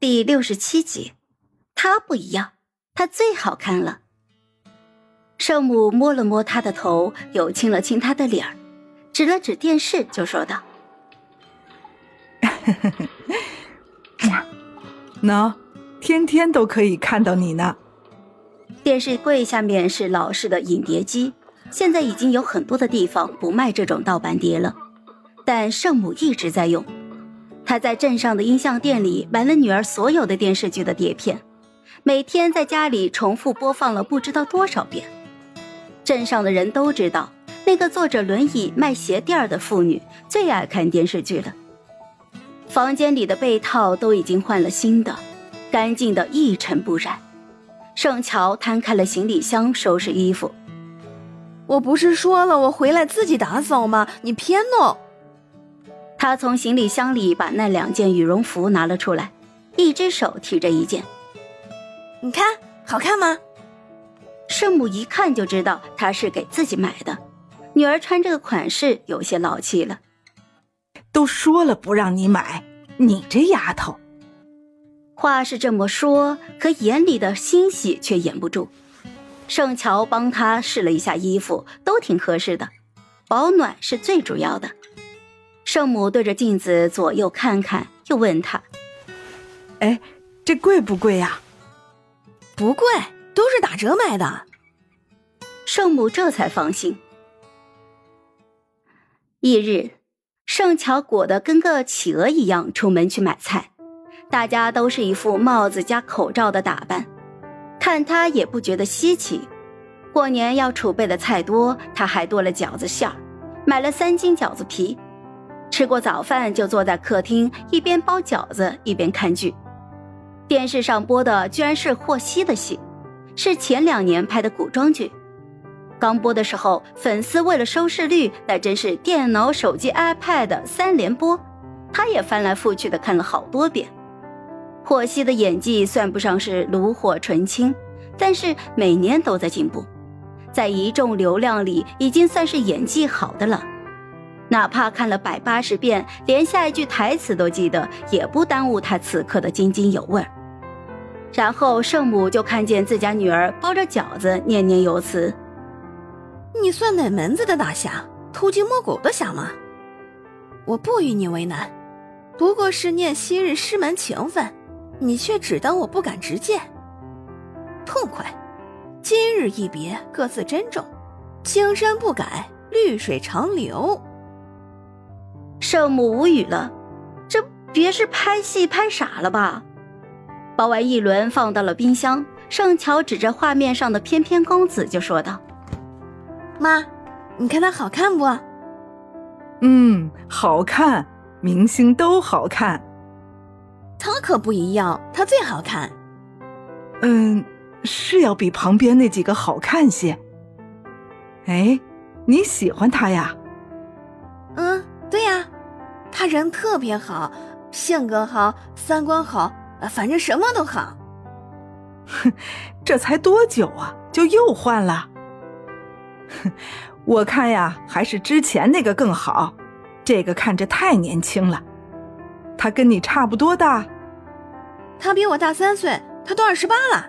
第六十七集，他不一样，他最好看了。圣母摸了摸他的头，又亲了亲他的脸儿，指了指电视，就说道：“喏，天天都可以看到你呢。”电视柜下面是老式的影碟机，现在已经有很多的地方不卖这种盗版碟了，但圣母一直在用。他在镇上的音像店里买了女儿所有的电视剧的碟片，每天在家里重复播放了不知道多少遍。镇上的人都知道，那个坐着轮椅卖鞋垫的妇女最爱看电视剧了。房间里的被套都已经换了新的，干净的一尘不染。盛乔摊开了行李箱，收拾衣服。我不是说了我回来自己打扫吗？你偏弄。他从行李箱里把那两件羽绒服拿了出来，一只手提着一件。你看，好看吗？圣母一看就知道他是给自己买的。女儿穿这个款式有些老气了。都说了不让你买，你这丫头。话是这么说，可眼里的欣喜却掩不住。盛乔帮他试了一下衣服，都挺合适的，保暖是最主要的。圣母对着镜子左右看看，又问他：“哎，这贵不贵呀？”“不贵，都是打折买的。”圣母这才放心。翌日，圣乔裹得跟个企鹅一样出门去买菜，大家都是一副帽子加口罩的打扮，看他也不觉得稀奇。过年要储备的菜多，他还剁了饺子馅儿，买了三斤饺子皮。吃过早饭，就坐在客厅，一边包饺子一边看剧。电视上播的居然是霍希的戏，是前两年拍的古装剧。刚播的时候，粉丝为了收视率，那真是电脑、手机、iPad 三连播，他也翻来覆去的看了好多遍。霍希的演技算不上是炉火纯青，但是每年都在进步，在一众流量里已经算是演技好的了。哪怕看了百八十遍，连下一句台词都记得，也不耽误他此刻的津津有味。然后圣母就看见自家女儿包着饺子，念念有词：“你算哪门子的大侠？偷鸡摸狗的侠吗？我不与你为难，不过是念昔日师门情分，你却只当我不敢直谏。痛快！今日一别，各自珍重，青山不改，绿水长流。”圣母无语了，这别是拍戏拍傻了吧？包完一轮，放到了冰箱。盛乔指着画面上的翩翩公子就说道：“妈，你看他好看不？”“嗯，好看，明星都好看。”“他可不一样，他最好看。”“嗯，是要比旁边那几个好看些。”“哎，你喜欢他呀？”“嗯。”对呀，他人特别好，性格好，三观好，反正什么都好。哼，这才多久啊，就又换了？哼，我看呀，还是之前那个更好，这个看着太年轻了。他跟你差不多大？他比我大三岁，他都二十八了。